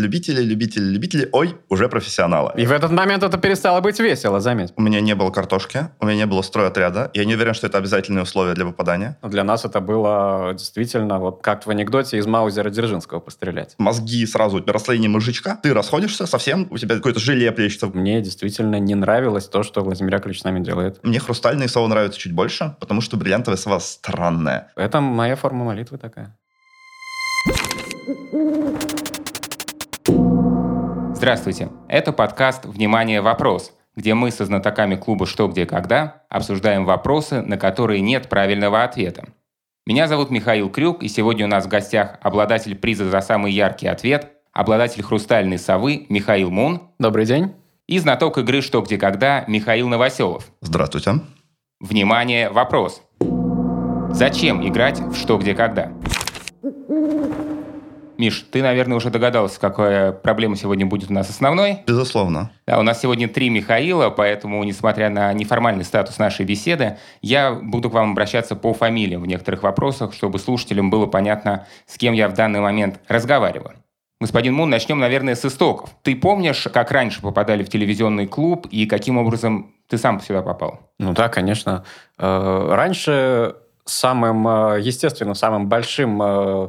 любители, любители, любители, ой, уже профессионалы. И в этот момент это перестало быть весело, заметь. У меня не было картошки, у меня не было стройотряда. Я не уверен, что это обязательные условия для попадания. Для нас это было действительно вот как в анекдоте из Маузера Дзержинского пострелять. Мозги сразу, расслоение мужичка, ты расходишься совсем, у тебя какое-то желе плещется. Мне действительно не нравилось то, что Владимир Яковлевич с нами делает. Мне хрустальные сова нравятся чуть больше, потому что бриллиантовая сова странная. Это моя форма молитвы такая. Здравствуйте. Это подкаст «Внимание! Вопрос», где мы со знатоками клуба «Что, где, когда» обсуждаем вопросы, на которые нет правильного ответа. Меня зовут Михаил Крюк, и сегодня у нас в гостях обладатель приза за самый яркий ответ, обладатель «Хрустальной совы» Михаил Мун. Добрый день. И знаток игры «Что, где, когда» Михаил Новоселов. Здравствуйте. Внимание! Вопрос. Зачем играть в «Что, где, когда»? Миш, ты, наверное, уже догадался, какая проблема сегодня будет у нас основной. Безусловно. Да, у нас сегодня три Михаила, поэтому, несмотря на неформальный статус нашей беседы, я буду к вам обращаться по фамилиям в некоторых вопросах, чтобы слушателям было понятно, с кем я в данный момент разговариваю. Господин Мун, начнем, наверное, с истоков. Ты помнишь, как раньше попадали в телевизионный клуб и каким образом ты сам сюда попал? Ну да, конечно. Э, раньше самым, э, естественно, самым большим э,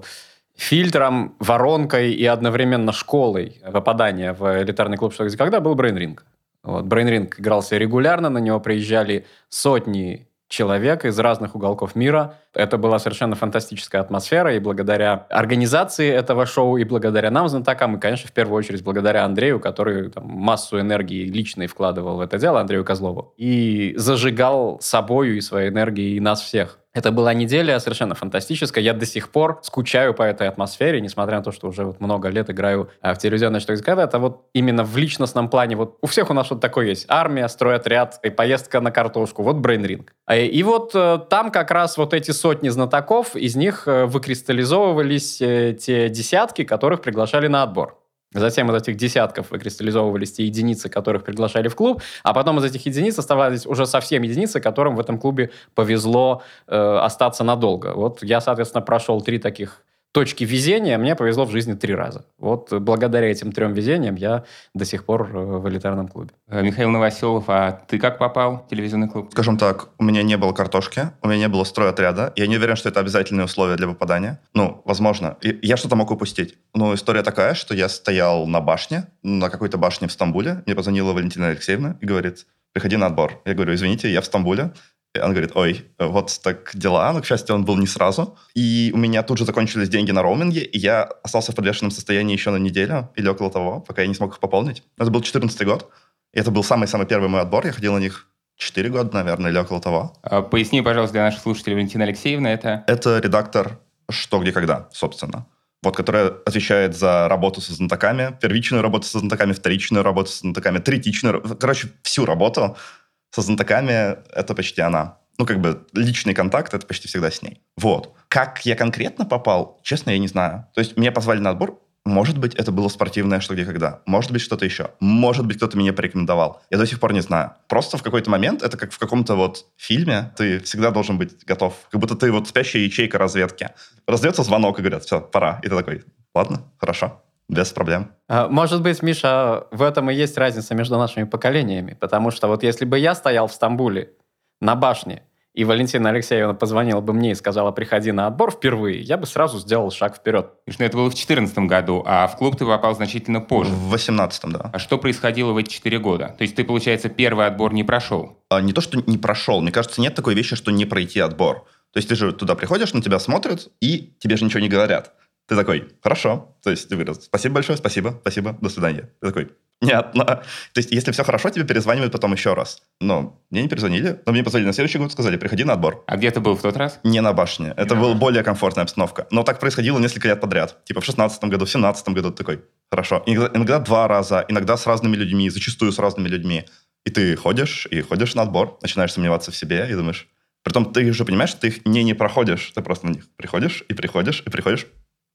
фильтром, воронкой и одновременно школой попадания в элитарный клуб «Что, когда» был Брейнринг. Вот, Брейнринг игрался регулярно, на него приезжали сотни человек из разных уголков мира. Это была совершенно фантастическая атмосфера, и благодаря организации этого шоу, и благодаря нам, знатокам, и, конечно, в первую очередь благодаря Андрею, который там, массу энергии личной вкладывал в это дело, Андрею Козлову, и зажигал собою и своей энергией нас всех. Это была неделя совершенно фантастическая. Я до сих пор скучаю по этой атмосфере, несмотря на то, что уже вот много лет играю а, в телевизионное что когда это вот именно в личностном плане. Вот у всех у нас вот такое есть. Армия, стройотряд, и поездка на картошку. Вот брейнринг. А, и вот э, там как раз вот эти сотни знатоков, из них э, выкристаллизовывались э, те десятки, которых приглашали на отбор. Затем из этих десятков выкристаллизовывались те единицы, которых приглашали в клуб, а потом из этих единиц оставались уже совсем единицы, которым в этом клубе повезло э, остаться надолго. Вот я, соответственно, прошел три таких точки везения мне повезло в жизни три раза. Вот благодаря этим трем везениям я до сих пор э, в элитарном клубе. Э, Михаил Новоселов, а ты как попал в телевизионный клуб? Скажем так, у меня не было картошки, у меня не было стройотряда. Я не уверен, что это обязательные условия для попадания. Ну, возможно. Я что-то мог упустить. Но история такая, что я стоял на башне, на какой-то башне в Стамбуле. Мне позвонила Валентина Алексеевна и говорит, приходи на отбор. Я говорю, извините, я в Стамбуле. Он говорит, ой, вот так дела. Но, к счастью, он был не сразу. И у меня тут же закончились деньги на роуминге, и я остался в подвешенном состоянии еще на неделю или около того, пока я не смог их пополнить. Это был 14 год. И это был самый-самый первый мой отбор. Я ходил на них 4 года, наверное, или около того. А, поясни, пожалуйста, для наших слушателей, Валентина Алексеевна, это... Это редактор «Что, где, когда», собственно. Вот, которая отвечает за работу со знатоками, первичную работу со знатоками, вторичную работу со знатоками, третичную, короче, всю работу со знатоками это почти она. Ну, как бы личный контакт это почти всегда с ней. Вот. Как я конкретно попал, честно, я не знаю. То есть меня позвали на отбор, может быть, это было спортивное что где когда. Может быть, что-то еще. Может быть, кто-то меня порекомендовал. Я до сих пор не знаю. Просто в какой-то момент, это как в каком-то вот фильме, ты всегда должен быть готов. Как будто ты вот спящая ячейка разведки. Раздается звонок и говорят, все, пора. И ты такой, ладно, хорошо. Без проблем. А, может быть, Миша, в этом и есть разница между нашими поколениями. Потому что вот если бы я стоял в Стамбуле на башне, и Валентина Алексеевна позвонила бы мне и сказала, приходи на отбор впервые, я бы сразу сделал шаг вперед. Потому это было в 2014 году, а в клуб ты попал значительно позже. В 2018, да. А что происходило в эти 4 года? То есть ты, получается, первый отбор не прошел? А, не то, что не прошел. Мне кажется, нет такой вещи, что не пройти отбор. То есть ты же туда приходишь, на тебя смотрят, и тебе же ничего не говорят. Ты такой, хорошо. То есть ты говоришь, спасибо большое, спасибо, спасибо, до свидания. Ты такой, нет. Но... То есть если все хорошо, тебе перезванивают потом еще раз. Но мне не перезвонили, но мне позвонили на следующий год, сказали, приходи на отбор. А где ты был в тот раз? Не на башне. Это была более комфортная обстановка. Но так происходило несколько лет подряд. Типа в 16 году, в 17 году ты такой, хорошо. Иногда, иногда два раза, иногда с разными людьми, зачастую с разными людьми. И ты ходишь, и ходишь на отбор, начинаешь сомневаться в себе и думаешь... Притом ты же понимаешь, что ты их не не проходишь. Ты просто на них приходишь, и приходишь, и приходишь.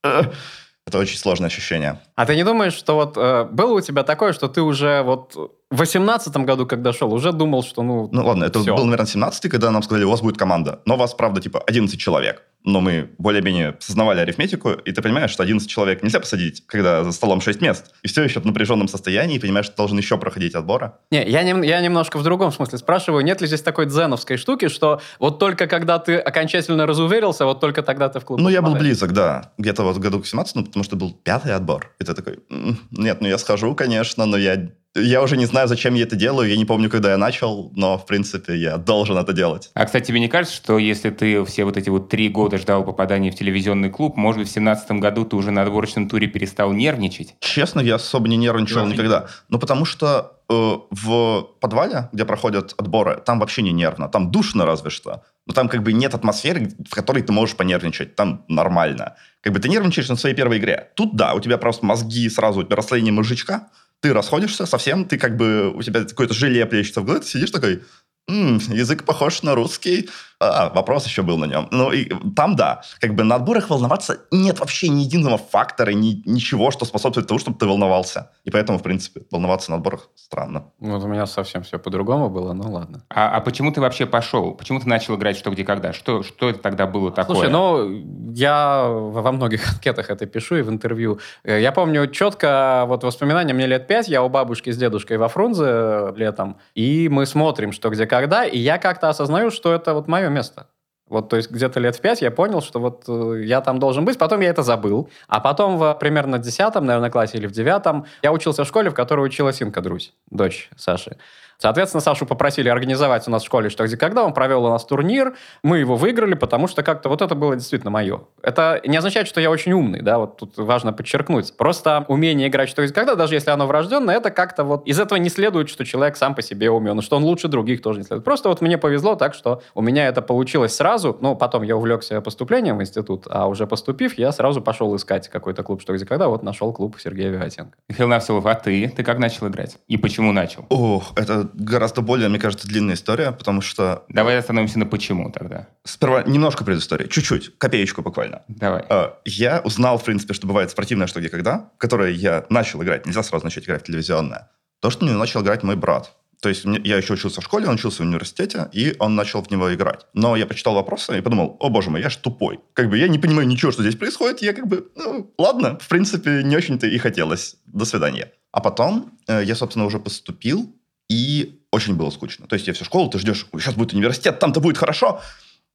Это очень сложное ощущение. А ты не думаешь, что вот э, было у тебя такое, что ты уже вот в 18 году, когда шел, уже думал, что ну Ну ладно, это все. был, наверное, 17 когда нам сказали, у вас будет команда. Но у вас, правда, типа 11 человек. Но мы более-менее сознавали арифметику, и ты понимаешь, что 11 человек нельзя посадить, когда за столом 6 мест, и все еще в напряженном состоянии, и понимаешь, что должен еще проходить отбора. Не, я, не, я немножко в другом смысле спрашиваю, нет ли здесь такой дзеновской штуки, что вот только когда ты окончательно разуверился, вот только тогда ты в клуб Ну, я был близок, да, где-то вот в году к 17, ну, потому что был пятый отбор, и ты такой, «М, нет, ну я схожу, конечно, но я я уже не знаю, зачем я это делаю, я не помню, когда я начал, но, в принципе, я должен это делать. А, кстати, тебе не кажется, что если ты все вот эти вот три года ждал попадания в телевизионный клуб, может быть, в семнадцатом году ты уже на отборочном туре перестал нервничать? Честно, я особо не нервничал Ладно. никогда. Ну, потому что э, в подвале, где проходят отборы, там вообще не нервно. Там душно разве что. Но там как бы нет атмосферы, в которой ты можешь понервничать. Там нормально. Как бы ты нервничаешь на своей первой игре. Тут да, у тебя просто мозги сразу, у тебя расслоение мозжечка, ты расходишься совсем, ты как бы, у тебя какое-то желе плещется в голове, ты сидишь такой, «М, язык похож на русский. А, вопрос еще был на нем. Ну, и там, да, как бы на отборах волноваться нет вообще ни единого фактора, ни, ничего, что способствует тому, чтобы ты волновался. И поэтому, в принципе, волноваться на отборах странно. Вот у меня совсем все по-другому было, ну ладно. А, а почему ты вообще пошел? Почему ты начал играть «Что, где, когда»? Что, что это тогда было такое? Слушай, ну, я во многих анкетах это пишу и в интервью. Э, Я помню четко, вот воспоминания, мне лет пять, я у бабушки с дедушкой во Фрунзе летом, и мы смотрим «Что, где, когда», и я как-то осознаю, что это вот мое место. Вот, то есть где-то лет в пять я понял, что вот э, я там должен быть, потом я это забыл. А потом в примерно десятом, наверное, классе или в девятом я учился в школе, в которой училась Инка Друзь, дочь Саши. Соответственно, Сашу попросили организовать у нас в школе «Что, где, когда». Он провел у нас турнир. Мы его выиграли, потому что как-то вот это было действительно мое. Это не означает, что я очень умный, да, вот тут важно подчеркнуть. Просто умение играть «Что, где, когда», даже если оно врожденное, это как-то вот... Из этого не следует, что человек сам по себе умен, что он лучше других тоже не следует. Просто вот мне повезло так, что у меня это получилось сразу. Ну, потом я увлекся поступлением в институт, а уже поступив, я сразу пошел искать какой-то клуб «Что, где, когда». Вот нашел клуб Сергея Виватенко. Михаил Навсилов, а ты? Ты как начал играть? И почему начал? Ох, это гораздо более, мне кажется, длинная история, потому что Давай остановимся на почему тогда. сперва немножко предыстории, чуть-чуть, копеечку буквально. Давай. Э, Я узнал, в принципе, что бывает спортивное «Что, где, когда», которое я начал играть. Нельзя сразу начать играть в телевизионное. То, что мне начал играть мой брат. То есть я еще учился в школе, он учился в университете, и он начал в него играть. Но я почитал вопросы и подумал, о боже мой, я ж тупой. Как бы я не понимаю ничего, что здесь происходит. Я как бы, ну, ладно, в принципе, не очень-то и хотелось. До свидания. А потом э, я, собственно, уже поступил, и очень было скучно. То есть я всю школу, ты ждешь, сейчас будет университет, там-то будет хорошо.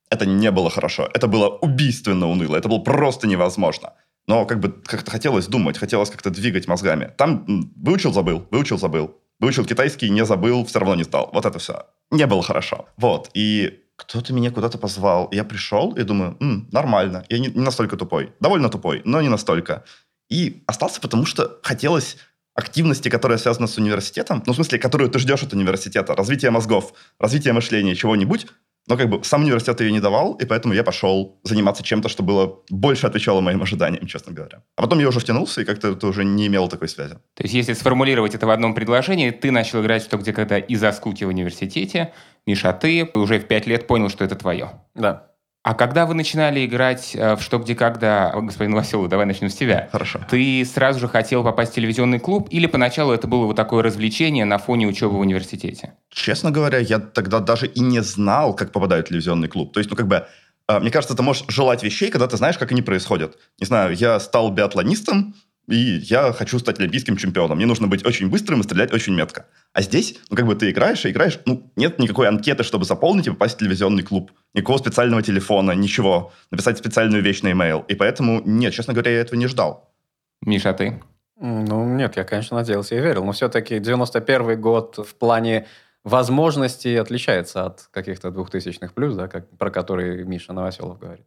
Это не было хорошо. Это было убийственно уныло. Это было просто невозможно. Но как бы как-то хотелось думать, хотелось как-то двигать мозгами. Там выучил, забыл, выучил, забыл. Выучил китайский, не забыл, все равно не сдал. Вот это все. Не было хорошо. Вот. И кто-то меня куда-то позвал. Я пришел и думаю, «М, нормально. Я не, не настолько тупой. Довольно тупой, но не настолько. И остался, потому что хотелось активности, которая связана с университетом, ну, в смысле, которую ты ждешь от университета, развитие мозгов, развитие мышления, чего-нибудь, но как бы сам университет ее не давал, и поэтому я пошел заниматься чем-то, что было больше отвечало моим ожиданиям, честно говоря. А потом я уже втянулся, и как-то это уже не имело такой связи. То есть, если сформулировать это в одном предложении, ты начал играть «Что, где, когда» из-за скуки в университете. Миша, а ты уже в пять лет понял, что это твое. Да. А когда вы начинали играть э, в «Что, где, когда», господин Василов, давай начнем с тебя. Хорошо. Ты сразу же хотел попасть в телевизионный клуб или поначалу это было вот такое развлечение на фоне учебы в университете? Честно говоря, я тогда даже и не знал, как попадаю в телевизионный клуб. То есть, ну, как бы, э, мне кажется, ты можешь желать вещей, когда ты знаешь, как они происходят. Не знаю, я стал биатлонистом, и я хочу стать олимпийским чемпионом. Мне нужно быть очень быстрым и стрелять очень метко. А здесь, ну, как бы ты играешь и играешь, ну, нет никакой анкеты, чтобы заполнить и попасть в телевизионный клуб. Никакого специального телефона, ничего. Написать специальную вещь на e-mail. И поэтому, нет, честно говоря, я этого не ждал. Миша, а ты? Ну, нет, я, конечно, надеялся и верил. Но все-таки 91 год в плане возможностей отличается от каких-то двухтысячных плюс, да, как, про которые Миша Новоселов говорит.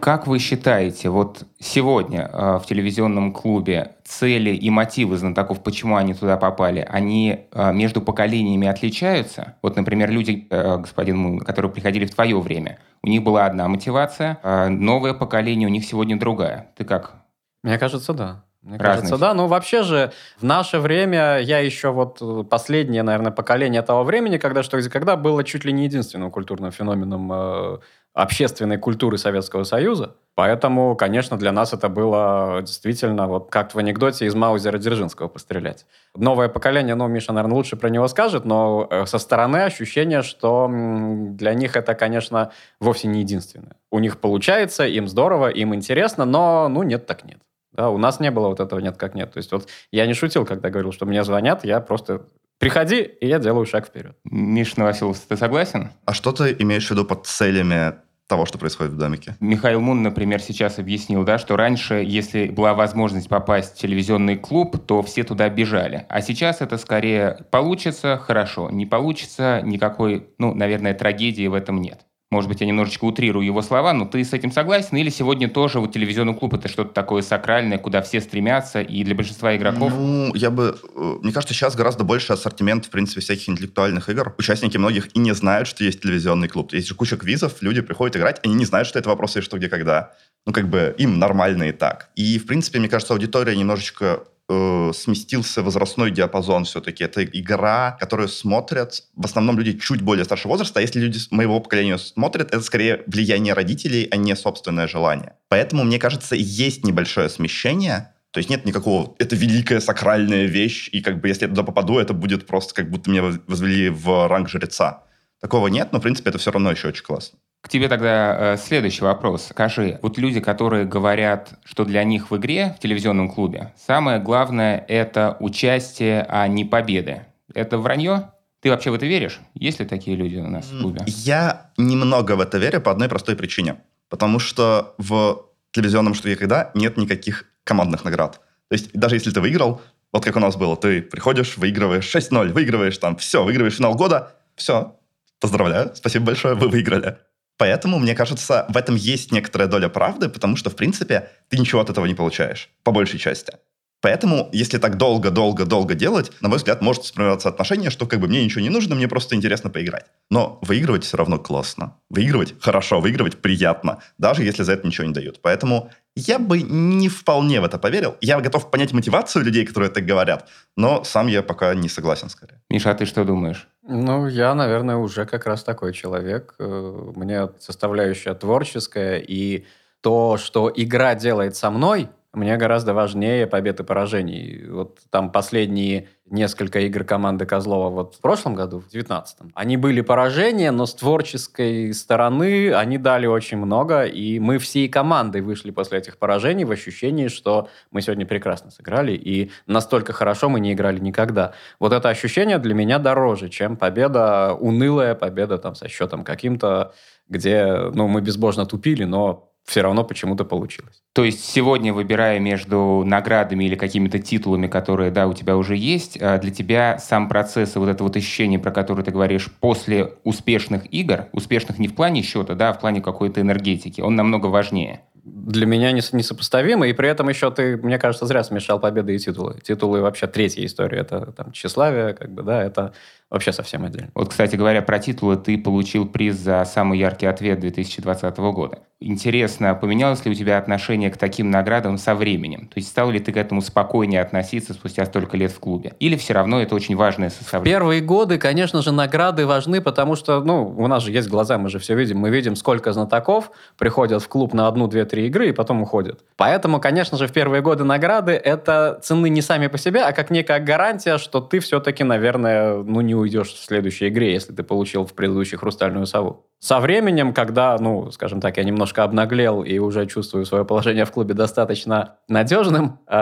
Как вы считаете, вот сегодня э, в телевизионном клубе цели и мотивы знатоков, почему они туда попали, они э, между поколениями отличаются? Вот, например, люди, э, господин Мун, которые приходили в твое время, у них была одна мотивация, а новое поколение у них сегодня другая. Ты как? Мне кажется, да. Мне Разные кажется, да. Ну, вообще же, в наше время, я еще вот э, последнее, наверное, поколение того времени, когда что когда было чуть ли не единственным культурным феноменом э, общественной культуры Советского Союза. Поэтому, конечно, для нас это было действительно вот как в анекдоте из Маузера Дзержинского пострелять. Новое поколение, ну, Миша, наверное, лучше про него скажет, но э, со стороны ощущение, что для них это, конечно, вовсе не единственное. У них получается, им здорово, им интересно, но, ну, нет так нет. Да, у нас не было вот этого нет как нет. То есть вот я не шутил, когда говорил, что мне звонят, я просто приходи, и я делаю шаг вперед. Миша Новоселов, ты согласен? А что ты имеешь в виду под целями того, что происходит в домике. Михаил Мун, например, сейчас объяснил, да, что раньше, если была возможность попасть в телевизионный клуб, то все туда бежали. А сейчас это скорее получится, хорошо, не получится, никакой, ну, наверное, трагедии в этом нет. Может быть, я немножечко утрирую его слова, но ты с этим согласен? Или сегодня тоже вот телевизионный клуб это что-то такое сакральное, куда все стремятся, и для большинства игроков? Ну, я бы... Э, мне кажется, сейчас гораздо больше ассортимент, в принципе, всяких интеллектуальных игр. Участники многих и не знают, что есть телевизионный клуб. Есть же куча квизов, люди приходят играть, они не знают, что это вопросы и что, где, когда. Ну, как бы им нормально и так. И, в принципе, мне кажется, аудитория немножечко э, сместился возрастной диапазон все-таки. Это игра, которую смотрят в основном люди чуть более старшего возраста, а если люди моего поколения смотрят, это скорее влияние родителей, а не собственное желание. Поэтому, мне кажется, есть небольшое смещение, то есть нет никакого, это великая сакральная вещь, и как бы если я туда попаду, это будет просто как будто меня возвели в ранг жреца. Такого нет, но, в принципе, это все равно еще очень классно. К тебе тогда э, следующий вопрос. Скажи, вот люди, которые говорят, что для них в игре, в телевизионном клубе, самое главное – это участие, а не победы. Это вранье? Ты вообще в это веришь? Есть ли такие люди у нас в клубе? Я немного в это верю по одной простой причине. Потому что в телевизионном штуке когда нет никаких командных наград. То есть даже если ты выиграл, вот как у нас было, ты приходишь, выигрываешь 6-0, выигрываешь там, все, выигрываешь финал года, все, поздравляю, спасибо большое, вы выиграли. Поэтому, мне кажется, в этом есть некоторая доля правды, потому что, в принципе, ты ничего от этого не получаешь, по большей части. Поэтому, если так долго-долго-долго делать, на мой взгляд, может сформироваться отношение, что как бы мне ничего не нужно, мне просто интересно поиграть. Но выигрывать все равно классно. Выигрывать хорошо, выигрывать приятно, даже если за это ничего не дают. Поэтому я бы не вполне в это поверил. Я готов понять мотивацию людей, которые так говорят, но сам я пока не согласен скорее. Миша, а ты что думаешь? Ну, я, наверное, уже как раз такой человек. Э, мне составляющая творческая, и то, что игра делает со мной, мне гораздо важнее побед и поражений. Вот там последние несколько игр команды Козлова вот в прошлом году, в 19-м, они были поражения, но с творческой стороны они дали очень много, и мы всей командой вышли после этих поражений в ощущении, что мы сегодня прекрасно сыграли, и настолько хорошо мы не играли никогда. Вот это ощущение для меня дороже, чем победа, унылая победа там со счетом каким-то, где ну, мы безбожно тупили, но все равно почему-то получилось. То есть сегодня, выбирая между наградами или какими-то титулами, которые, да, у тебя уже есть, а для тебя сам процесс и вот это вот ощущение, про которое ты говоришь, после успешных игр, успешных не в плане счета, да, а в плане какой-то энергетики, он намного важнее для меня несопоставимо, и при этом еще ты, мне кажется, зря смешал победы и титулы. Титулы вообще третья история, это там тщеславие, как бы, да, это вообще совсем отдельно. Вот, кстати говоря, про титулы ты получил приз за самый яркий ответ 2020 года. Интересно, поменялось ли у тебя отношение к таким наградам со временем? То есть стал ли ты к этому спокойнее относиться спустя столько лет в клубе? Или все равно это очень важное составляющее? Первые годы, конечно же, награды важны, потому что, ну, у нас же есть глаза, мы же все видим. Мы видим, сколько знатоков приходят в клуб на одну, две, три игры и потом уходят. Поэтому, конечно же, в первые годы награды это цены не сами по себе, а как некая гарантия, что ты все-таки, наверное, ну, не уйдешь в следующей игре, если ты получил в предыдущей хрустальную сову. Со временем, когда, ну, скажем так, я немножко обнаглел и уже чувствую свое положение в клубе достаточно надежным, э,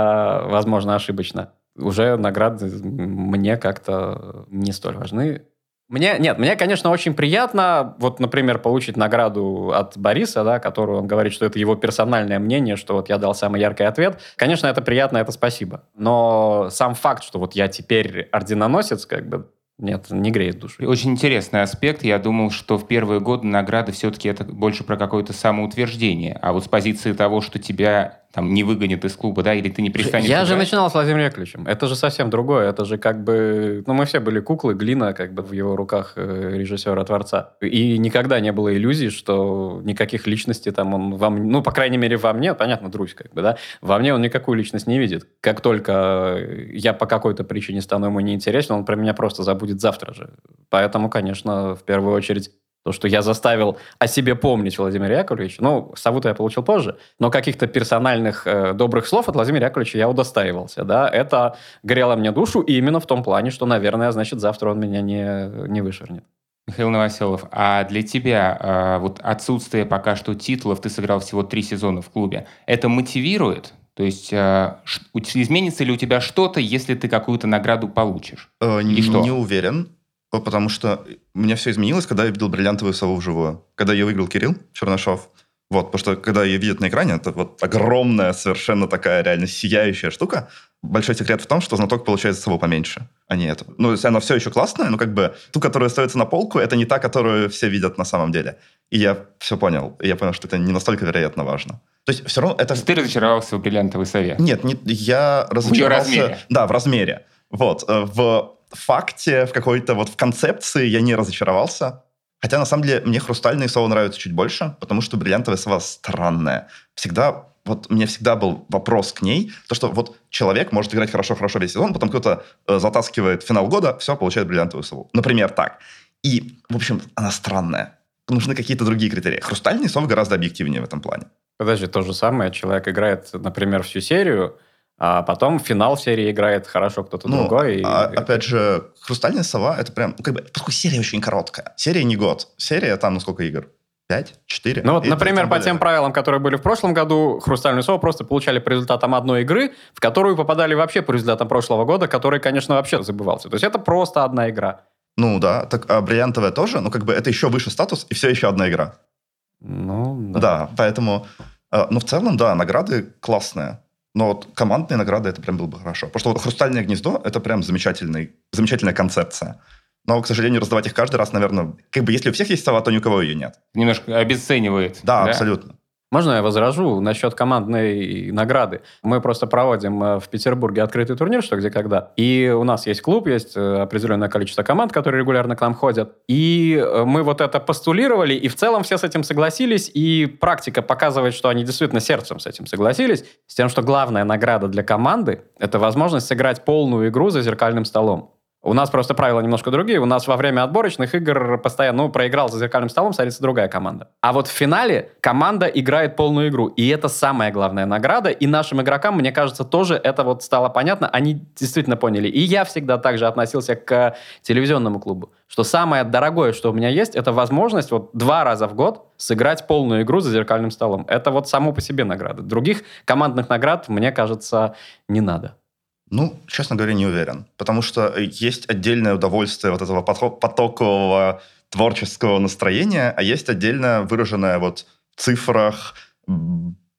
возможно, ошибочно, уже награды мне как-то не столь важны. Мне, нет, мне, конечно, очень приятно, вот, например, получить награду от Бориса, да, которую он говорит, что это его персональное мнение, что вот я дал самый яркий ответ. Конечно, это приятно, это спасибо. Но сам факт, что вот я теперь орденоносец, как бы, нет, не греет душу. Очень интересный аспект. Я думал, что в первые годы награды все-таки это больше про какое-то самоутверждение. А вот с позиции того, что тебя там не выгонят из клуба, да, или ты не перестанешь Я играть. же начинал с Владимиром Яковлевичем. Это же совсем другое. Это же как бы... Ну, мы все были куклы, глина как бы в его руках э, режиссера-творца. И никогда не было иллюзий, что никаких личностей там он вам... Ну, по крайней мере, во мне, понятно, друзь как бы, да, во мне он никакую личность не видит. Как только я по какой-то причине стану ему неинтересен, он про меня просто забудет завтра же. Поэтому, конечно, в первую очередь То, что я заставил о себе помнить Владимира Яковлевича. Ну, сову-то я получил позже, но каких-то персональных э, добрых слов от Владимира Яковлевича я удостаивался. Да? Это грело мне душу и именно в том плане, что, наверное, значит, завтра он меня не, не вышвырнет. Михаил Новоселов, а для тебя э, вот отсутствие пока что титулов, ты сыграл всего три сезона в клубе, это мотивирует? То есть э, изменится ли у тебя что-то, если ты какую-то награду получишь? Э, И не, что? Не уверен потому что у меня все изменилось, когда я видел бриллиантовую сову вживую. Когда я выиграл Кирилл Чернышов. Вот, потому что когда ее видят на экране, это вот огромная, совершенно такая реально сияющая штука. Большой секрет в том, что знаток получается сову поменьше, а не эту. Ну, то есть она все еще классная, но как бы ту, которая остается на полку, это не та, которую все видят на самом деле. И я все понял. И я понял, что это не настолько вероятно важно. То есть все равно это... Ты разочаровался в бриллиантовой сове? Нет, не, я разочаровался... В ее размере? Да, в размере. Вот. Э, в факте, в какой-то вот в концепции я не разочаровался. Хотя, на самом деле, мне хрустальные совы нравятся чуть больше, потому что бриллиантовая сова странная. Всегда, вот мне всегда был вопрос к ней, то, что вот человек может играть хорошо-хорошо весь сезон, потом кто-то э, затаскивает финал года, все, получает бриллиантовую сову. Например, так. И, в общем, она странная. Нужны какие-то другие критерии. Хрустальные совы гораздо объективнее в этом плане. Подожди, то же самое. Человек играет, например, всю серию, а потом финал серии играет хорошо кто-то ну, другой. А, и... Опять же, «Хрустальная сова» — это прям... Ну, как бы, поскольку серия очень короткая. Серия не год. Серия там, ну, сколько игр? Пять? Четыре? Ну вот, и например, по тем правилам, которые были в прошлом году, «Хрустальную сову» просто получали по результатам одной игры, в которую попадали вообще по результатам прошлого года, который, конечно, вообще забывался. То есть это просто одна игра. Ну да, так а бриллиантовая тоже, ну как бы это еще выше статус, и все еще одна игра. Ну, да. Да, поэтому... Э, ну, в целом, да, награды классные. Но вот командные награды это прям было бы хорошо. Потому что вот «Хрустальное гнездо» — это прям замечательный, замечательная концепция. Но, к сожалению, раздавать их каждый раз, наверное... Как бы если у всех есть сова, то ни у кого ее нет. Немножко обесценивает. Да, да? абсолютно. Можно я возражу насчет командной награды? Мы просто проводим э, в Петербурге открытый турнир «Что, где, когда». И у нас есть клуб, есть э, определенное количество команд, которые регулярно к нам ходят. И э, мы вот это постулировали, и в целом все с этим согласились. И практика показывает, что они действительно сердцем с этим согласились. С тем, что главная награда для команды – это возможность сыграть полную игру за зеркальным столом. У нас просто правила немножко другие. У нас во время отборочных игр постоянно, ну, проиграл за зеркальным столом, садится другая команда. А вот в финале команда играет полную игру. И это самая главная награда. И нашим игрокам, мне кажется, тоже это вот стало понятно. Они действительно поняли. И я всегда также относился к телевизионному клубу. Что самое дорогое, что у меня есть, это возможность вот два раза в год сыграть полную игру за зеркальным столом. Это вот само по себе награда. Других командных наград, мне кажется, не надо. Ну, честно говоря, не уверен. Потому что есть отдельное удовольствие вот этого потокового творческого настроения, а есть отдельно выраженное вот в цифрах,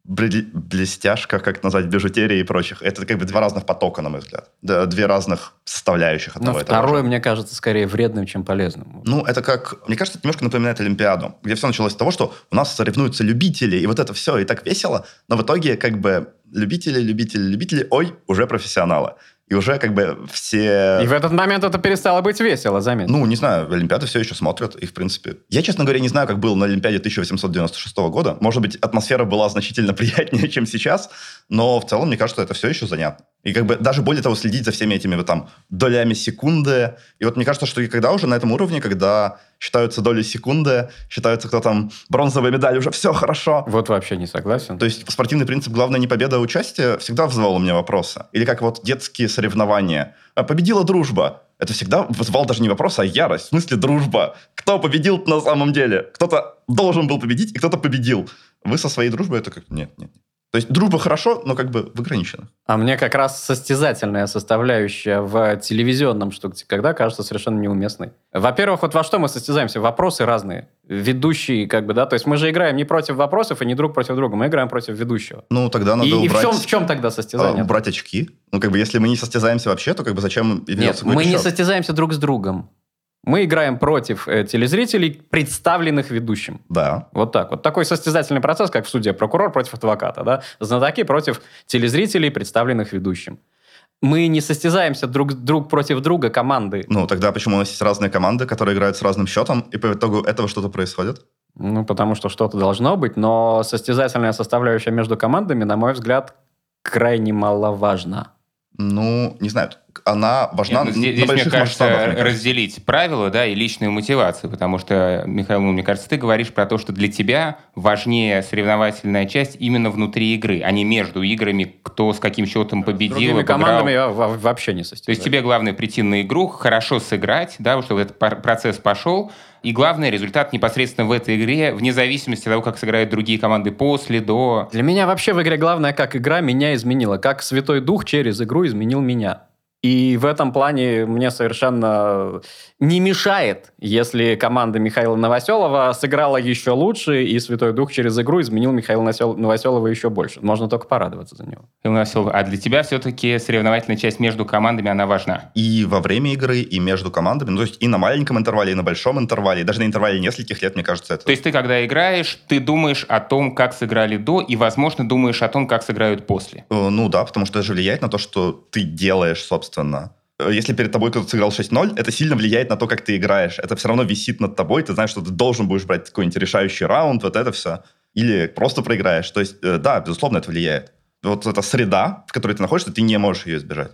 блестяшках, как назвать, бижутерии и прочих. Это как бы два разных потока, на мой взгляд. Две разных составляющих одного Но второе, мне кажется, скорее вредным, чем полезным. Ну, это как... Мне кажется, это немножко напоминает Олимпиаду, где все началось с того, что у нас соревнуются любители, и вот это все, и так весело, но в итоге как бы любители, любители, любители, ой, уже профессионалы. И уже как бы все... И в этот момент это перестало быть весело, заметь. Ну, не знаю, Олимпиады все еще смотрят, и в принципе... Я, честно говоря, не знаю, как было на Олимпиаде 1896 года. Может быть, атмосфера была значительно приятнее, чем сейчас, но в целом, мне кажется, это все еще занятно. И как бы даже более того, следить за всеми этими вот там долями секунды. И вот мне кажется, что и когда уже на этом уровне, когда считаются доли секунды, считаются кто там бронзовая медаль, уже все хорошо. Вот вообще не согласен. То есть спортивный принцип «главное не победа, а участие» всегда вызывал у меня вопросы. Или как вот детские соревнования. А победила дружба. Это всегда вызывал даже не вопрос, а ярость. В смысле дружба. Кто победил на самом деле? Кто-то должен был победить, и кто-то победил. Вы со своей дружбой это как... Нет, нет. То есть дружба хорошо, но как бы в ограниченных. А мне как раз состязательная составляющая в телевизионном штуке когда кажется совершенно неуместной. Во-первых, вот во что мы состязаемся? Вопросы разные. Ведущие, как бы, да, то есть мы же играем не против вопросов и не друг против друга, мы играем против ведущего. Ну, тогда надо и, убрать... И в чем, в чем тогда состязание? А, убрать очки. Ну, как бы, если мы не состязаемся вообще, то как бы зачем... Нет, мы не состязаемся друг с другом. Мы играем против э, телезрителей, представленных ведущим. Да. Вот так. Вот такой состязательный процесс, как в суде. Прокурор против адвоката. Да? Знатоки против телезрителей, представленных ведущим. Мы не состязаемся друг, друг против друга команды. Ну, тогда почему у нас есть разные команды, которые играют с разным счетом, и по итогу этого что-то происходит? Ну, потому что что-то должно быть, но состязательная составляющая между командами, на мой взгляд, крайне маловажна. Ну, не знаю, она важна Нет, ну, здесь, на здесь, больших мне кажется, масштабах. мне кажется. разделить правила да, и личную мотивацию, потому что, Михаил, ну, мне кажется, ты говоришь про то, что для тебя важнее соревновательная часть именно внутри игры, а не между играми, кто с каким счетом С победил, другими обыграл. командами я во- вообще не То есть состязаюсь. тебе главное прийти на игру, хорошо сыграть, да, чтобы этот процесс пошел, и главное, результат непосредственно в этой игре, вне зависимости от того, как сыграют другие команды после, до... Для меня вообще в игре главное, как игра меня изменила, как Святой Дух через игру изменил меня. И в этом плане мне совершенно не мешает, если команда Михаила Новоселова сыграла еще лучше, и Святой Дух через игру изменил Михаила Новоселова еще больше. Можно только порадоваться за него. Михаил Новоселов, А для тебя все-таки соревновательная часть между командами, она важна. И во время игры, и между командами. Ну, то есть и на маленьком интервале, и на большом интервале, и даже на интервале нескольких лет, мне кажется, это... То есть ты, когда играешь, ты думаешь о том, как сыграли до, и, возможно, думаешь о том, как сыграют после. Э, Ну да, потому что это же влияет на то, что ты делаешь, собственно. Э, Если перед тобой кто-то сыграл 6-0, это сильно влияет на то, как ты играешь. Это все равно висит над тобой, ты знаешь, что ты должен будешь брать какой-нибудь решающий раунд, вот это все. Или просто проиграешь. То есть, э, да, безусловно, это влияет. Вот эта среда, в которой ты находишься, ты не можешь ее избежать.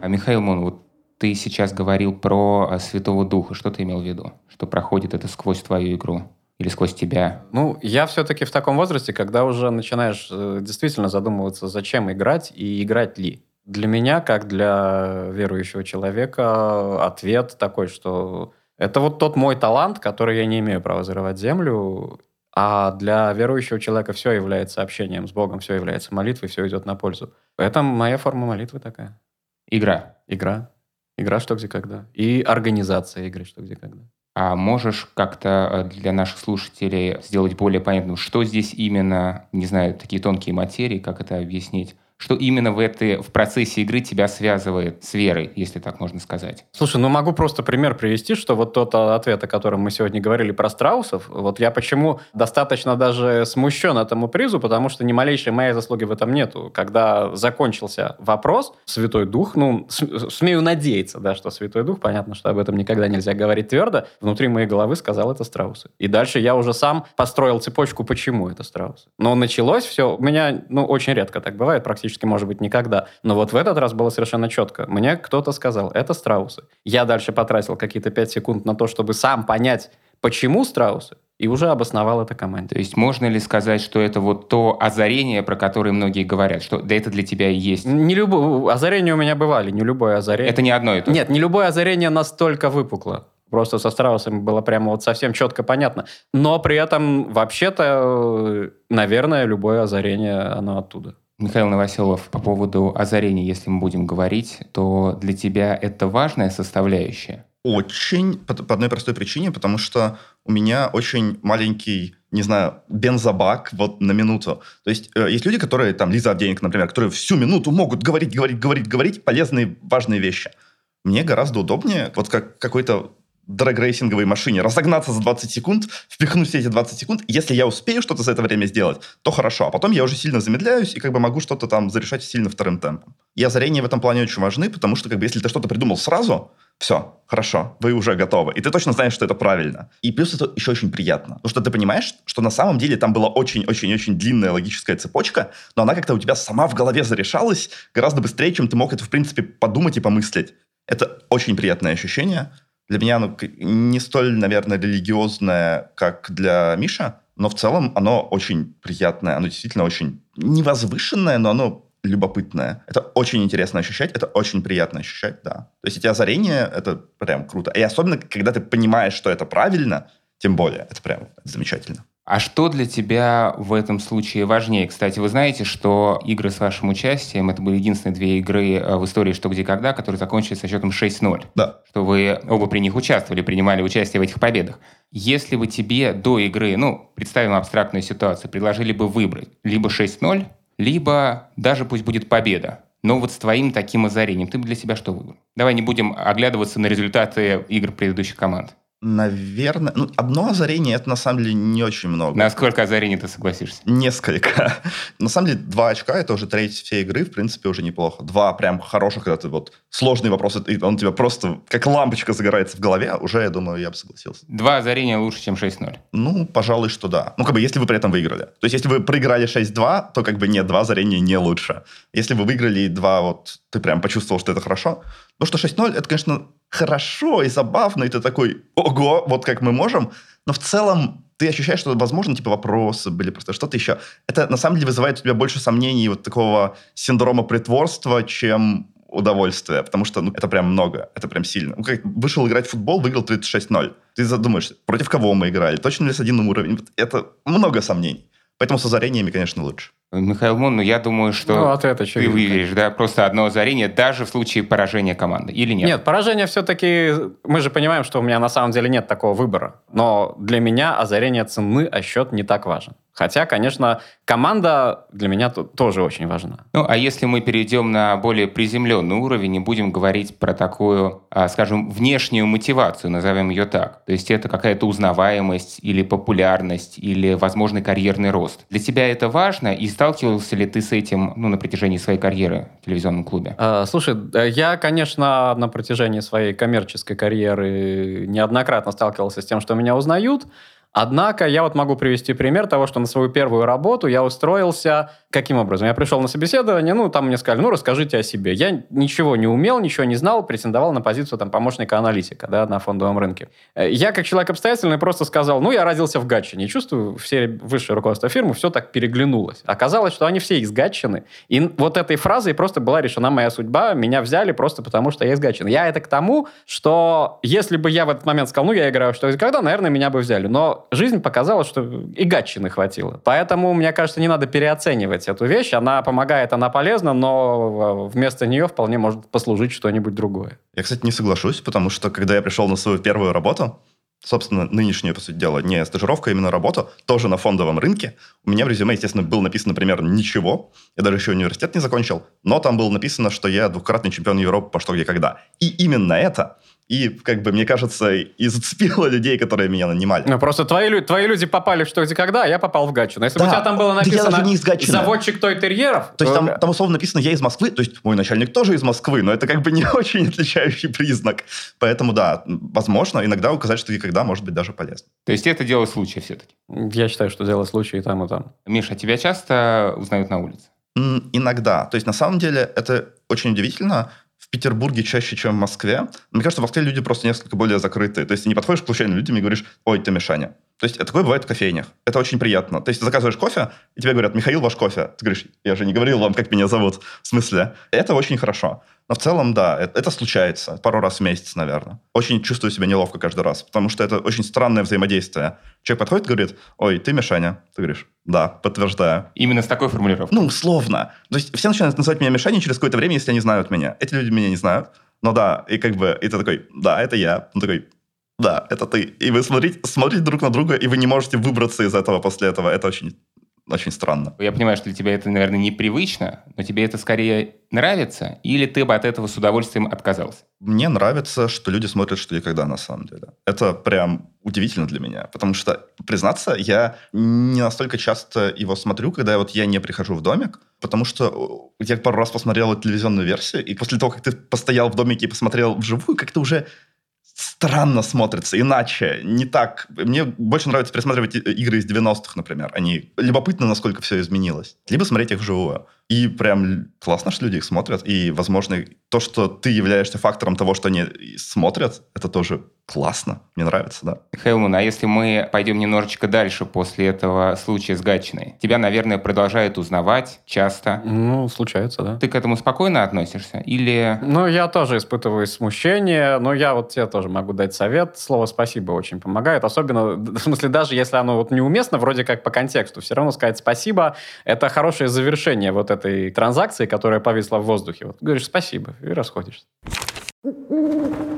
А Михаил Мон, вот ты сейчас говорил про э, Святого Духа. Что ты имел в виду? Что проходит это сквозь твою игру? Или сквозь тебя? Ну, я все-таки в таком возрасте, когда уже начинаешь э, действительно задумываться, зачем играть и играть ли. Для меня, как для верующего человека, ответ такой, что это вот тот мой талант, который я не имею права зарывать землю, а для верующего человека все является общением с Богом, все является молитвой, все идет на пользу. Это моя форма молитвы такая. Игра. Игра. Игра что где когда. И организация игры что где когда. А можешь как-то э, для наших слушателей сделать более понятным, что здесь именно, не знаю, такие тонкие материи, как это объяснить? Что именно в, этой, в процессе игры тебя связывает с верой, если так можно сказать? Слушай, ну могу просто пример привести, что вот тот а, ответ, о котором мы сегодня говорили про страусов, вот я почему достаточно даже смущен этому призу, потому что ни малейшей моей заслуги в этом нету. Когда закончился вопрос, Святой Дух, ну, смею надеяться, да, что Святой Дух, понятно, что об этом никогда нельзя говорить твердо, внутри моей головы сказал это страусы. И дальше я уже сам построил цепочку, почему это страусы. Но началось все, у меня, ну, очень редко так бывает, практически, может быть, никогда. Но вот в этот раз было совершенно четко. Мне кто-то сказал, это страусы. Я дальше потратил какие-то 5 секунд на то, чтобы сам понять, почему страусы, и уже обосновал это команде. То есть можно ли сказать, что это вот то озарение, про которое многие говорят, что да это для тебя и есть? Не любое, озарения у меня бывали, не любое озарение. Это не одно и то. Нет, не любое озарение настолько выпукло. Просто со страусами было прямо вот совсем четко понятно. Но при этом, вообще-то, э, наверное, любое озарение, оно оттуда. Михаил Новоселов, по поводу озарения, если мы будем говорить, то для тебя это важная составляющая? Очень, по, по одной простой причине, потому что у меня очень маленький, не знаю, бензобак вот на минуту. То есть э, есть люди, которые, там, Лиза Авдеенко, например, которые всю минуту могут говорить, говорить, говорить, говорить полезные, важные вещи. Мне гораздо удобнее, вот как какой-то драгрейсинговой машине, разогнаться за 20 секунд, впихнуть все эти 20 секунд. Если я успею что-то за это время сделать, то хорошо. А потом я уже сильно замедляюсь и как бы могу что-то там зарешать сильно вторым темпом. И озарения в этом плане очень важны, потому что как бы если ты что-то придумал сразу, все, хорошо, вы уже готовы. И ты точно знаешь, что это правильно. И плюс это еще очень приятно. Потому что ты понимаешь, что на самом деле там была очень-очень-очень длинная логическая цепочка, но она как-то у тебя сама в голове зарешалась гораздо быстрее, чем ты мог это, в принципе, подумать и помыслить. Это очень приятное ощущение. Для меня оно не столь, наверное, религиозное, как для Миша, но в целом оно очень приятное. Оно действительно очень невозвышенное, но оно любопытное. Это очень интересно ощущать, это очень приятно ощущать, да. То есть эти озарения, это прям круто. И особенно, когда ты понимаешь, что это правильно, тем более, это прям замечательно. А что для тебя в этом случае важнее? Кстати, вы знаете, что игры с вашим участием, это были единственные две игры э, в истории «Что, где, когда», которые закончились со счетом 6-0. Да. Что вы оба при них участвовали, принимали участие в этих победах. Если бы тебе до игры, ну, представим абстрактную ситуацию, предложили бы выбрать либо 6-0, либо даже пусть будет победа, но вот с твоим таким озарением, ты бы для себя что выбрал? Давай не будем оглядываться на результаты игр предыдущих команд. Наверное. Ну, одно озарение это на самом деле не очень много. На сколько озарений ты согласишься? Несколько. на самом деле, два очка это уже треть всей игры, в принципе, уже неплохо. Два прям хороших, когда ты вот сложный вопрос, и он тебя просто как лампочка загорается в голове, уже, я думаю, я бы согласился. Два озарения лучше, чем 6-0. Ну, пожалуй, что да. Ну, как бы, если вы при этом выиграли. То есть, если вы проиграли 6-2, то как бы нет, два озарения не лучше. Если вы выиграли два, вот ты прям почувствовал, что это хорошо. Ну, что 6-0, это, конечно, хорошо и забавно, и ты такой, ого, вот как мы можем, но в целом ты ощущаешь, что, возможно, типа вопросы были, просто что-то еще. Это, на самом деле, вызывает у тебя больше сомнений вот такого синдрома притворства, чем удовольствия, потому что ну, это прям много, это прям сильно. Ну, как вышел играть в футбол, выиграл 36-0. Ты задумаешься, против кого мы играли, точно ли с один уровень. Это много сомнений. Поэтому с озарениями, конечно, лучше. Михаил Мун, ну я думаю, что ну, ты, это ты выиграешь, да, просто одно озарение, даже в случае поражения команды, или нет? Нет, поражение все-таки, мы же понимаем, что у меня на самом деле нет такого выбора, но для меня озарение цены, а счет не так важен. Хотя, конечно, команда для меня тоже очень важна. Ну, а если мы перейдем на более приземленный уровень и будем говорить про такую, а, скажем, внешнюю мотивацию, назовем ее так. То есть это какая-то узнаваемость или популярность, или возможный карьерный рост. Для тебя это важно? И сталкивался ли ты с этим ну, на протяжении своей карьеры в телевизионном клубе? А, слушай, я, конечно, на протяжении своей коммерческой карьеры неоднократно сталкивался с тем, что меня узнают. Однако я вот могу привести пример того, что на свою первую работу я устроился Каким образом? Я пришел на собеседование, ну, там мне сказали, ну, расскажите о себе. Я ничего не умел, ничего не знал, претендовал на позицию там помощника аналитика, да, на фондовом рынке. Э, я, как человек обстоятельный, просто сказал, ну, я родился в Гатчине. чувствую, все высшее руководство фирмы все так переглянулось. Оказалось, что они все из Гатчины. И вот этой фразой просто была решена моя судьба. Меня взяли просто потому, что я из Гатчины. Я это к тому, что если бы я в этот момент сказал, ну, я играю что когда, наверное, меня бы взяли. Но жизнь показала, что и Гатчины хватило. Поэтому, мне кажется, не надо переоценивать эту вещь. Она помогает, она полезна, но вместо нее вполне может послужить что-нибудь другое. Я, кстати, не соглашусь, потому что когда я пришел на свою первую работу, собственно, нынешнюю, по сути дела, не стажировка, а именно работу, тоже на фондовом рынке. У меня в резюме, естественно, было написано, например, ничего. Я даже еще университет не закончил. Но там было написано, что я двукратный чемпион Европы по что, где, когда. И именно это и, как бы, мне кажется, и зацепило людей, которые меня нанимали. Ну, просто твои, твои люди попали в что, где, когда, а я попал в Гатчину. Если да, бы у тебя там было написано не из «заводчик той терьеров», то есть там, там условно написано «я из Москвы», то есть мой начальник тоже из Москвы, но это как бы не очень отличающий признак. Поэтому, да, возможно, иногда указать, что и когда может быть даже полезно. То есть это дело случая все-таки? Я считаю, что дело случая и там, и там. Миша, тебя часто узнают на улице? Иногда. То есть, на самом деле, это очень удивительно, Петербурге чаще, чем в Москве. Мне кажется, в Москве люди просто несколько более закрытые. То есть ты не подходишь к случайным людям и говоришь, ой, ты Мишаня. То есть такое бывает в кофейнях. Это очень приятно. То есть ты заказываешь кофе, и тебе говорят, Михаил, ваш кофе. Ты говоришь, я же не говорил вам, как меня зовут. В смысле? Это очень хорошо. Но в целом, да, это, это случается пару раз в месяц, наверное. Очень чувствую себя неловко каждый раз, потому что это очень странное взаимодействие. Человек подходит и говорит, ой, ты Мишаня. Ты говоришь, да, подтверждаю. Именно с такой формулировкой? Ну, условно. То есть все начинают называть меня Мишаней через какое-то время, если они знают меня. Эти люди меня не знают. Но да, и как бы, и ты такой, да, это я. Он такой, да, это ты. И вы смотрите, смотрите друг на друга, и вы не можете выбраться из этого после этого. Это очень очень странно. Я понимаю, что для тебя это, наверное, непривычно, но тебе это скорее нравится, или ты бы от этого с удовольствием отказался? Мне нравится, что люди смотрят «Что и когда» на самом деле. Это прям удивительно для меня, потому что, признаться, я не настолько часто его смотрю, когда вот я не прихожу в домик, потому что я пару раз посмотрел телевизионную версию, и после того, как ты постоял в домике и посмотрел вживую, как-то уже странно смотрится, иначе, не так. Мне больше нравится пересматривать игры из 90-х, например. Они любопытно, насколько все изменилось. Либо смотреть их вживую. И прям классно, что люди их смотрят. И, возможно, то, что ты являешься фактором того, что они смотрят, это тоже классно. Мне нравится, да. Хелман, а если мы пойдем немножечко дальше после этого случая с Гатчиной? Тебя, наверное, продолжают узнавать часто. Ну, случается, да. Ты к этому спокойно относишься? Или... Ну, я тоже испытываю смущение, но я вот тебе тоже могу дать совет. Слово «спасибо» очень помогает. Особенно, в смысле, даже если оно вот неуместно, вроде как по контексту, все равно сказать «спасибо» — это хорошее завершение вот этой транзакции, которая повисла в воздухе. Вот говоришь спасибо и расходишься.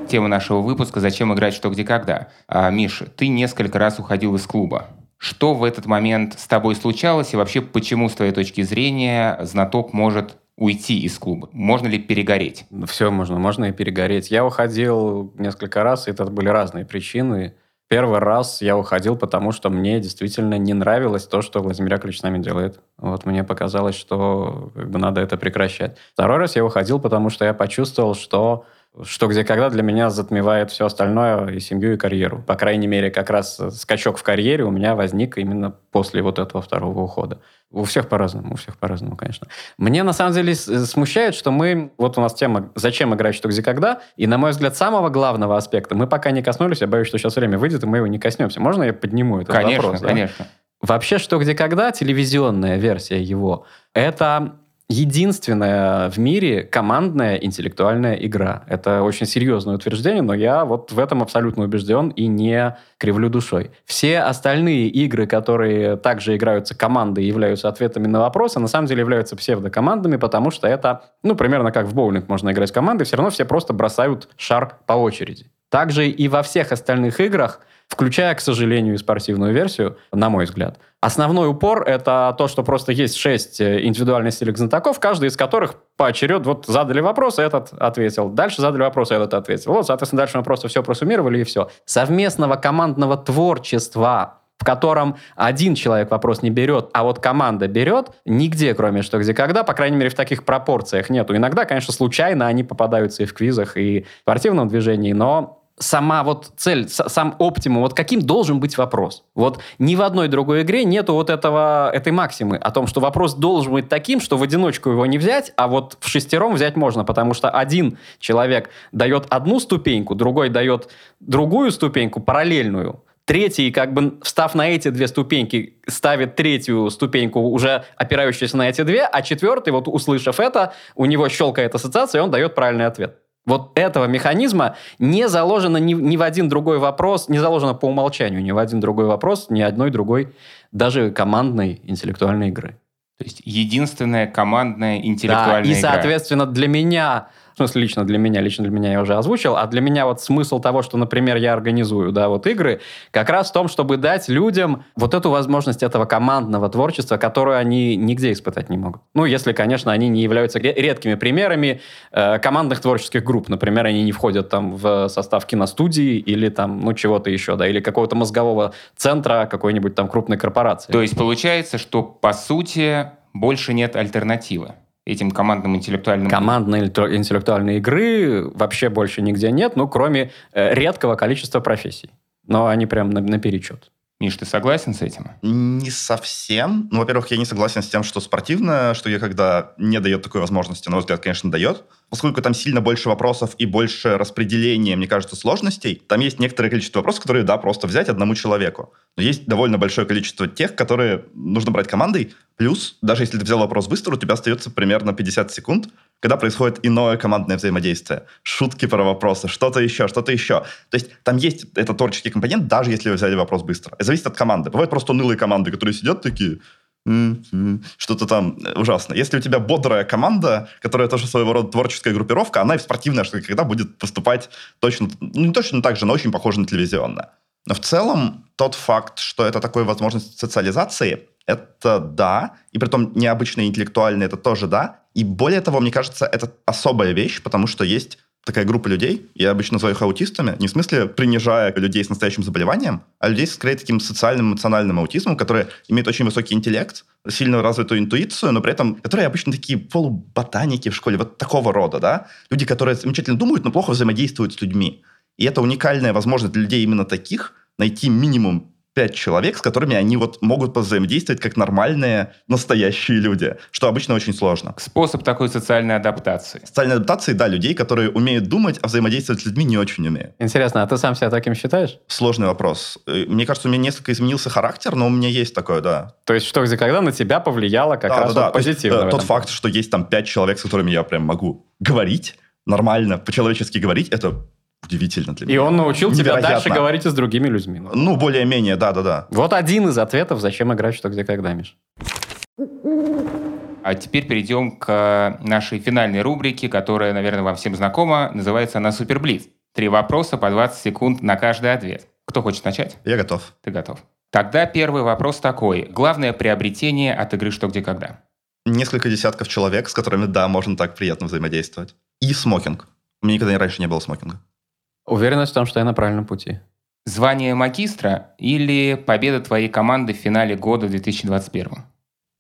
Тема нашего выпуска «Зачем играть что, где, когда?». А, Миша, ты несколько раз уходил из клуба. Что в этот момент с тобой случалось и вообще почему, с твоей точки зрения, знаток может уйти из клуба? Можно ли перегореть? Все можно, можно и перегореть. Я уходил несколько раз, и это были разные причины. Первый раз я уходил, потому что мне действительно не нравилось то, что Владимир Яковлевич с нами делает. Вот мне показалось, что как бы надо это прекращать. Второй раз я уходил, потому что я почувствовал, что что где когда для меня затмевает все остальное, и семью, и карьеру. По крайней мере, как раз скачок в карьере у меня возник именно после вот этого второго ухода. У всех по-разному, у всех по-разному, конечно. Мне на самом деле смущает, что мы... Вот у нас тема «Зачем играть что, где, когда?» И, на мой взгляд, самого главного аспекта мы пока не коснулись. Я боюсь, что сейчас время выйдет, и мы его не коснемся. Можно я подниму этот конечно, вопрос? Конечно, конечно. Да? Вообще «Что, где, когда?» телевизионная версия его — это единственная в мире командная интеллектуальная игра. Это очень серьезное утверждение, но я вот в этом абсолютно убежден и не кривлю душой. Все остальные игры, которые также играются командой и являются ответами на вопросы, на самом деле являются псевдокомандами, потому что это, ну, примерно как в боулинг можно играть командой, все равно все просто бросают шар по очереди. Также и во всех остальных играх включая, к сожалению, и спортивную версию, на мой взгляд. Основной упор — это то, что просто есть шесть э, индивидуальных стилек знатоков, каждый из которых поочеред вот задали вопрос, этот ответил, дальше задали вопрос, этот ответил. Вот, соответственно, дальше мы просто все просуммировали, и все. Совместного командного творчества в котором один человек вопрос не берет, а вот команда берет, нигде, кроме что где когда, по крайней мере, в таких пропорциях нету. Иногда, конечно, случайно они попадаются и в квизах, и в спортивном движении, но сама вот цель, сам оптимум, вот каким должен быть вопрос. Вот ни в одной другой игре нету вот этого, этой максимы о том, что вопрос должен быть таким, что в одиночку его не взять, а вот в шестером взять можно, потому что один человек дает одну ступеньку, другой дает другую ступеньку, параллельную, Третий, как бы встав на эти две ступеньки, ставит третью ступеньку, уже опирающуюся на эти две, а четвертый, вот услышав это, у него щелкает ассоциация, и он дает правильный ответ. Вот этого механизма не заложено ни, ни в один другой вопрос, не заложено по умолчанию ни в один другой вопрос, ни одной другой, даже командной интеллектуальной игры. То есть единственная командная интеллектуальная да, и, игра. соответственно, для меня смысле, лично для меня, лично для меня я уже озвучил, а для меня вот смысл того, что, например, я организую, да, вот игры, как раз в том, чтобы дать людям вот эту возможность этого командного творчества, которую они нигде испытать не могут. Ну, если, конечно, они не являются редкими примерами э, командных творческих групп. Например, они не входят там в состав киностудии или там, ну, чего-то еще, да, или какого-то мозгового центра какой-нибудь там крупной корпорации. То есть получается, что, по сути, больше нет альтернативы этим командным интеллектуальным... Командной интеллектуальной игры вообще больше нигде нет, ну, кроме э, редкого количества профессий. Но они прям на, наперечет. Миш, ты согласен с этим? Не совсем. Ну, во-первых, я не согласен с тем, что спортивное, что я когда не дает такой возможности, на мой взгляд, конечно, дает. Поскольку там сильно больше вопросов и больше распределения, мне кажется, сложностей, там есть некоторое количество вопросов, которые, да, просто взять одному человеку. Но есть довольно большое количество тех, которые нужно брать командой. Плюс, даже если ты взял вопрос быстро, у тебя остается примерно 50 секунд, когда происходит иное командное взаимодействие. Шутки про вопросы, что-то еще, что-то еще. То есть там есть этот творческий компонент, даже если вы взяли вопрос быстро. Это зависит от команды. Бывают просто унылые команды, которые сидят такие, что-то там ужасно. Если у тебя бодрая команда, которая тоже своего рода творческая группировка, она и в спортивное, что когда будет поступать точно, ну не точно так же, но очень похоже на телевизионное. Но в целом тот факт, что это такая возможность социализации, это да, и при том необычный интеллектуальный, это тоже да. И более того, мне кажется, это особая вещь, потому что есть такая группа людей, я обычно называю их аутистами, не в смысле принижая людей с настоящим заболеванием, а людей с скорее таким социальным эмоциональным аутизмом, которые имеют очень высокий интеллект, сильно развитую интуицию, но при этом, которые обычно такие полуботаники в школе, вот такого рода, да, люди, которые замечательно думают, но плохо взаимодействуют с людьми. И это уникальная возможность для людей именно таких найти минимум пять человек, с которыми они вот могут взаимодействовать как нормальные, настоящие люди, что обычно очень сложно. Способ такой социальной адаптации. Социальной адаптации, да, людей, которые умеют думать, а взаимодействовать с людьми не очень умеют. Интересно, а ты сам себя таким считаешь? Сложный вопрос. Э, мне кажется, у меня несколько изменился характер, но у меня есть такое, да. То есть что, где когда на тебя повлияло как да, раз да, вот да. позитивно? Есть, э, тот факт, что есть там пять человек, с которыми я прям могу говорить, нормально, по-человечески говорить, это удивительно для меня. И он научил тебя дальше говорить и с другими людьми. Ну, более-менее, да-да-да. Вот один из ответов, зачем играть что, где, когда, Миш. А теперь перейдем к нашей финальной рубрике, которая, наверное, вам всем знакома. Называется она «Суперблиц». Три вопроса по 20 секунд на каждый ответ. Кто хочет начать? Я готов. Ты готов. Тогда первый вопрос такой. Главное приобретение от игры «Что, где, когда»? Несколько десятков человек, с которыми, да, можно так приятно взаимодействовать. И смокинг. У меня никогда раньше не было смокинга. Уверенность в том, что я на правильном пути. Звание магистра или победа твоей команды в финале года 2021?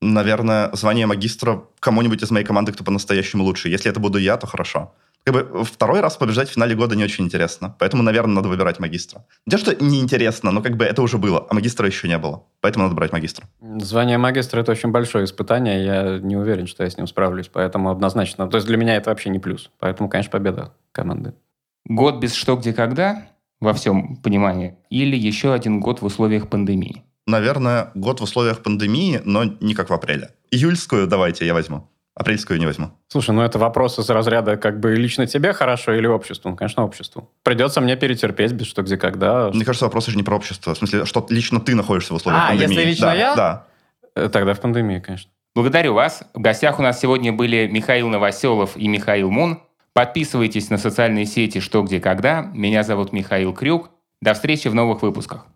Наверное, звание магистра кому-нибудь из моей команды, кто по-настоящему лучше. Если это буду я, то хорошо. Как бы второй раз побеждать в финале года не очень интересно. Поэтому, наверное, надо выбирать магистра. Не то, что неинтересно, но как бы это уже было, а магистра еще не было. Поэтому надо брать магистра. Звание магистра – это очень большое испытание. Я не уверен, что я с ним справлюсь. Поэтому однозначно. То есть для меня это вообще не плюс. Поэтому, конечно, победа команды. Год без что, где, когда во всем понимании? Или еще один год в условиях пандемии? Наверное, год в условиях пандемии, но не как в апреле. Июльскую давайте я возьму. Апрельскую не возьму. Слушай, ну это вопрос из разряда как бы лично тебе хорошо или обществу? Ну, конечно, обществу. Придется мне перетерпеть без что, где, когда. Мне кажется, вопрос же не про общество. В смысле, что лично ты находишься в условиях а, пандемии. если лично да, я? Да. Э, Тогда в пандемии, конечно. Благодарю вас. В гостях у нас сегодня были Михаил Новоселов и Михаил Мун. Подписывайтесь на социальные сети «Что, где, когда». Меня зовут Михаил Крюк. До встречи в новых выпусках.